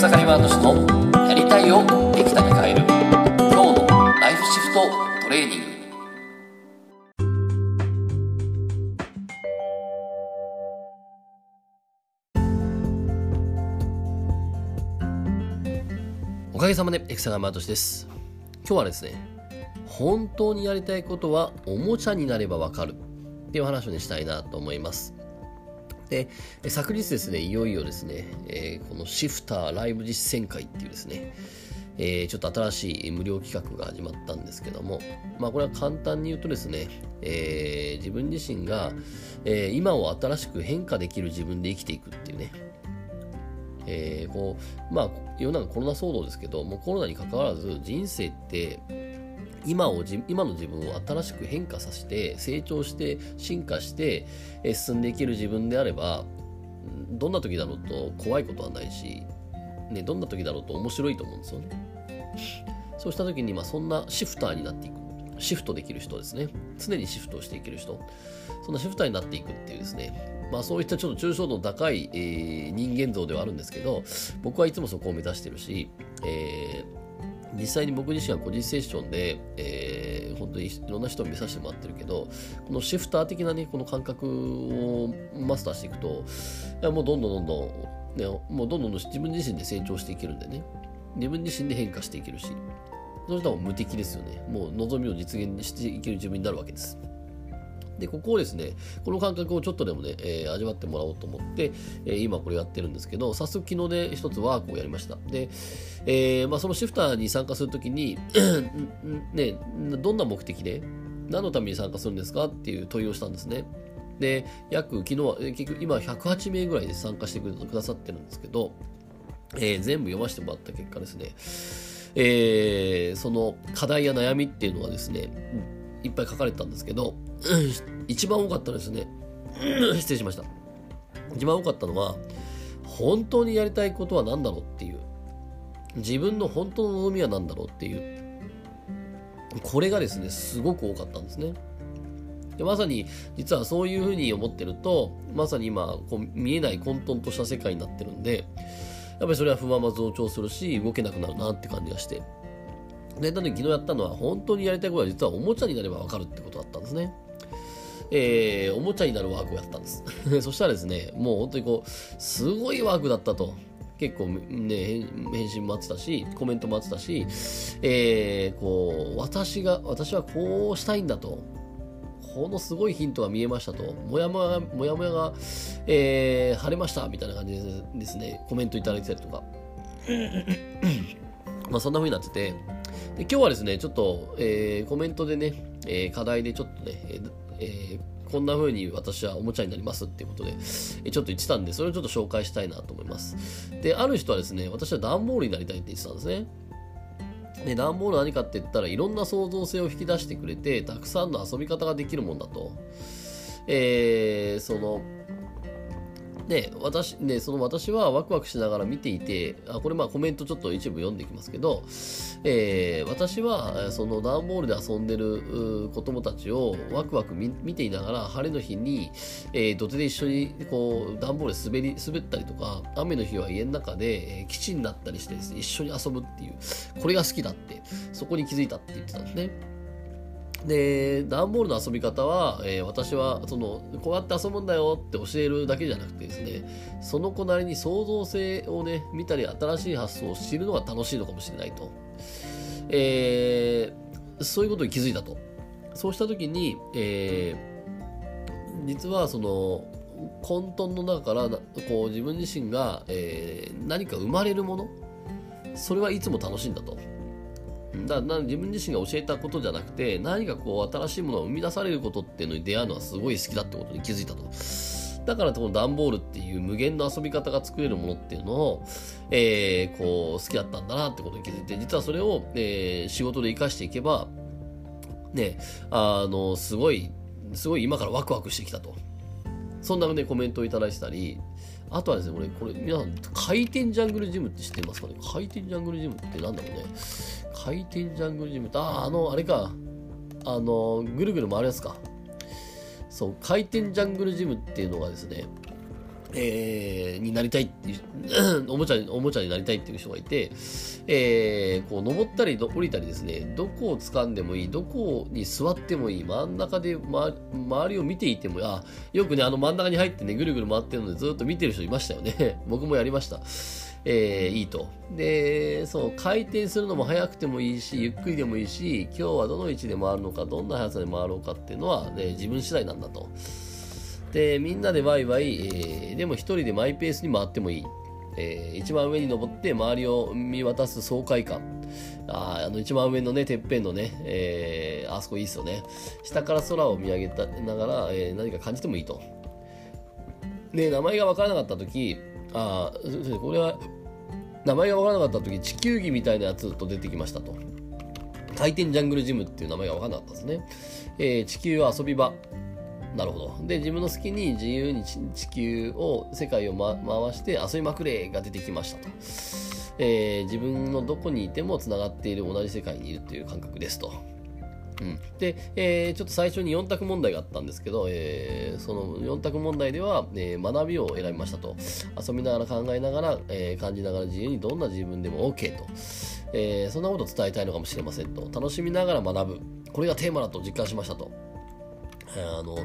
草刈ワード氏のやりたいをできたに変える今日のライフシフトトレーニング。おかげさまで草刈ワード氏です。今日はですね本当にやりたいことはおもちゃになればわかるっていう話を、ね、したいなと思います。で、昨日ですね、いよいよですね、えー、このシフターライブ実践会っていうですね、えー、ちょっと新しい無料企画が始まったんですけども、まあこれは簡単に言うとですね、えー、自分自身が、えー、今を新しく変化できる自分で生きていくっていうね、えー、こう、まあ世の中コロナ騒動ですけど、もうコロナに関わらず人生って今を今の自分を新しく変化させて成長して進化して進んでいける自分であればどんな時だろうと怖いことはないし、ね、どんな時だろうと面白いと思うんですよね。そうした時に、まあ、そんなシフターになっていく。シフトできる人ですね。常にシフトをしていける人。そんなシフターになっていくっていうですね。まあそういったちょっと抽象度の高い、えー、人間像ではあるんですけど、僕はいつもそこを目指してるし、えー実際に僕自身は個人セッションで、えー、本当にいろんな人を見させてもらってるけど、このシフター的なね、この感覚をマスターしていくと、いやもうどんどんどんどん、ね、もうどんどん自分自身で成長していけるんでね、自分自身で変化していけるし、そしたら無敵ですよね。もう望みを実現していける自分になるわけです。で、ここをですね、この感覚をちょっとでもね、えー、味わってもらおうと思って、えー、今これやってるんですけど、早速昨日ね、一つワークをやりました。で、えー、まあ、そのシフターに参加するときにね、どんな目的で、何のために参加するんですか？っていう問いをしたんですね。で、約、昨日は、結局今108名ぐらいで参加してくださってるんですけど、えー、全部読ませてもらった結果ですね、えー、その課題や悩みっていうのはですね、いっぱい書かれてたんですけど、一番多かったですね。失礼しました。一番多かったのは、本当にやりたいことは何だろうっていう。自分の本当の望みは何だろうっていう。これがですね、すごく多かったんですね。でまさに、実はそういうふうに思ってると、まさに今、こう見えない混沌とした世界になってるんで、やっぱりそれは不安は増長するし、動けなくなるなって感じがして。で、なので昨日やったのは、本当にやりたいことは実はおもちゃになればわかるってことだったんですね。えー、おもちゃになるワークをやったんです。そしたらですね、もう本当にこう、すごいワークだったと。結構ね、返信もあってたし、コメントもあってたし、えー、こう、私が、私はこうしたいんだと。このすごいヒントが見えましたと。もやもやが、もやもやが、えー、晴れましたみたいな感じでですね、コメントいただいてたりとか。まあそんな風になってて、で今日はですね、ちょっと、えー、コメントでね、えー、課題でちょっとね、えー、こんな風に私はおもちゃになりますっていうことで、えちょっと言ってたんで、それをちょっと紹介したいなと思います。で、ある人はですね、私は段ボールになりたいって言ってたんですね。で、段ボール何かって言ったらいろんな創造性を引き出してくれて、たくさんの遊び方ができるもんだと。えー、その、で、私、ね、その私はワクワクしながら見ていて、あこれまあコメントちょっと一部読んでいきますけど、えー、私はその段ボールで遊んでる子供たちをワクワク見ていながら晴れの日に、えー、土手で一緒にこう段ボールで滑り、滑ったりとか、雨の日は家の中で、え、基地になったりしてね、一緒に遊ぶっていう、これが好きだって、そこに気づいたって言ってたんですね。で、段ボールの遊び方は、えー、私は、その、こうやって遊ぶんだよって教えるだけじゃなくてですね、その子なりに創造性をね、見たり、新しい発想を知るのが楽しいのかもしれないと。えー、そういうことに気づいたと。そうしたときに、えー、実はその、混沌の中からこう自分自身が、えー、何か生まれるものそれはいつも楽しいんだと。だから自分自身が教えたことじゃなくて何かこう新しいものが生み出されることっていうのに出会うのはすごい好きだってことに気づいたと。だからこの段ボールっていう無限の遊び方が作れるものっていうのを、えー、こう好きだったんだなってことに気づいて実はそれを、えー、仕事で活かしていけばねあのすごいすごい今からワクワクしてきたとそんなねコメントをいただいてたりあとはですね、これ、これ、皆さん、回転ジャングルジムって知ってますかね？回転ジャングルジムってなんだろうね。回転ジャングルジムって、ああ、あの、あれか。あの、ぐるぐる回るやつか。そう、回転ジャングルジムっていうのがですね、えー、になりたいっていう、おもちゃに、おもちゃになりたいっていう人がいて、えー、こう、登ったり降りたりですね、どこを掴んでもいい、どこに座ってもいい、真ん中で、ま、周りを見ていても、あ、よくね、あの真ん中に入ってね、ぐるぐる回ってるのでずっと見てる人いましたよね。僕もやりました。えー、いいと。で、そう、回転するのも速くてもいいし、ゆっくりでもいいし、今日はどの位置で回るのか、どんな速さで回ろうかっていうのは、ね、自分次第なんだと。で、みんなでワイワイ、えー、でも一人でマイペースに回ってもいい。えー、一番上に登って周りを見渡す爽快感。ああの一番上のね、てっぺんのね、えー、あそこいいっすよね。下から空を見上げたながら、えー、何か感じてもいいと。で、名前が分からなかったとき、ああ、これは、名前が分からなかったとき、地球儀みたいなやつと出てきましたと。回転ジャングルジムっていう名前が分からなかったですね。えー、地球は遊び場。なるほど。で、自分の好きに自由に地球を、世界を、ま、回して遊びまくれが出てきましたと。えー、自分のどこにいても繋がっている同じ世界にいるという感覚ですと。うん、で、えー、ちょっと最初に4択問題があったんですけど、えー、その4択問題では、えー、学びを選びましたと。遊びながら考えながら、え感じながら自由にどんな自分でも OK と。えそんなことを伝えたいのかもしれませんと。楽しみながら学ぶ。これがテーマだと実感しましたと。あの、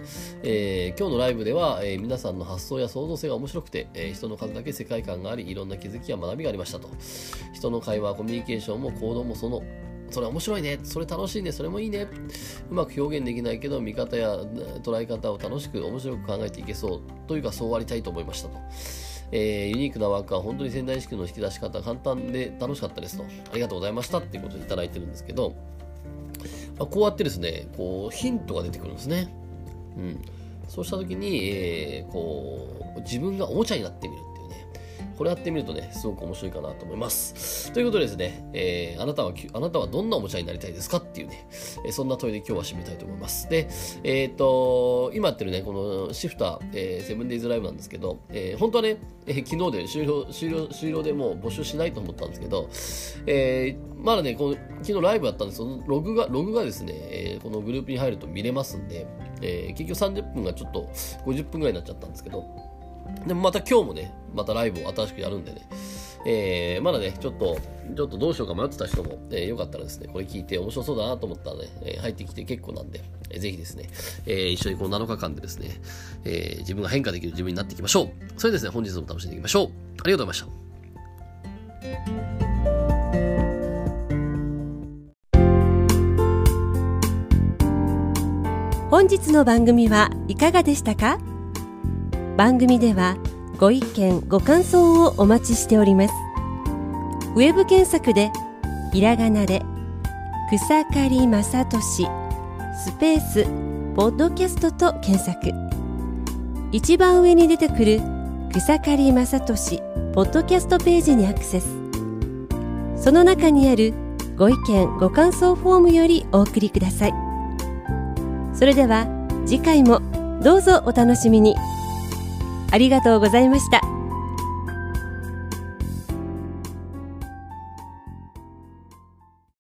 えー、今日のライブでは、えー、皆さんの発想や創造性が面白くて、えー、人の数だけ世界観があり、いろんな気づきや学びがありましたと。人の会話、コミュニケーションも行動もその、それ面白いね、それ楽しいね、それもいいね。うまく表現できないけど、見方や捉え方を楽しく面白く考えていけそうというか、そうありたいと思いましたと。えー、ユニークなワークは本当に仙台式の引き出し方簡単で楽しかったですと。ありがとうございましたっていうことでいただいてるんですけど、まあ、こうやってですね、こう、ヒントが出てくるんですね。うん。そうしたときに、えー、こう、自分がおもちゃになってみる。これやってみるとね、すごく面白いかなと思います。ということでですね、えー、あなたは、あなたはどんなおもちゃになりたいですかっていうね、えー、そんな問いで今日は締めたいと思います。で、えっ、ー、と、今やってるね、このシフター、えー、セブンデイズライブなんですけど、えー、本当はね、えー、昨日で終了、終了、終了でもう募集しないと思ったんですけど、えー、まだね、この昨日ライブやったんですけど、ログが、ログがですね、えー、このグループに入ると見れますんで、えー、結局30分がちょっと50分ぐらいになっちゃったんですけど、でもまた今日もね、またライブを新しくやるんでね、えー、まだね、ちょっと、ちょっとどうしようか迷ってた人も、えー、よかったらですね、これ聞いて面白そうだなと思ったらね、えー、入ってきて結構なんで、えー、ぜひですね、えー、一緒にこの7日間でですね、えー、自分が変化できる自分になっていきましょう。それでですね、本日も楽しんでいきましょう。ありがとうございました。本日の番組はいかがでしたか？番組ではご意見ご感想をお待ちしております。ウェブ検索でひらがなで草刈正俊スペースポッドキャストと検索。一番上に出てくる草刈正俊ポッドキャストページにアクセス。その中にあるご意見ご感想フォームよりお送りください。それでは次回もどうぞお楽しみに。ありがとうございました。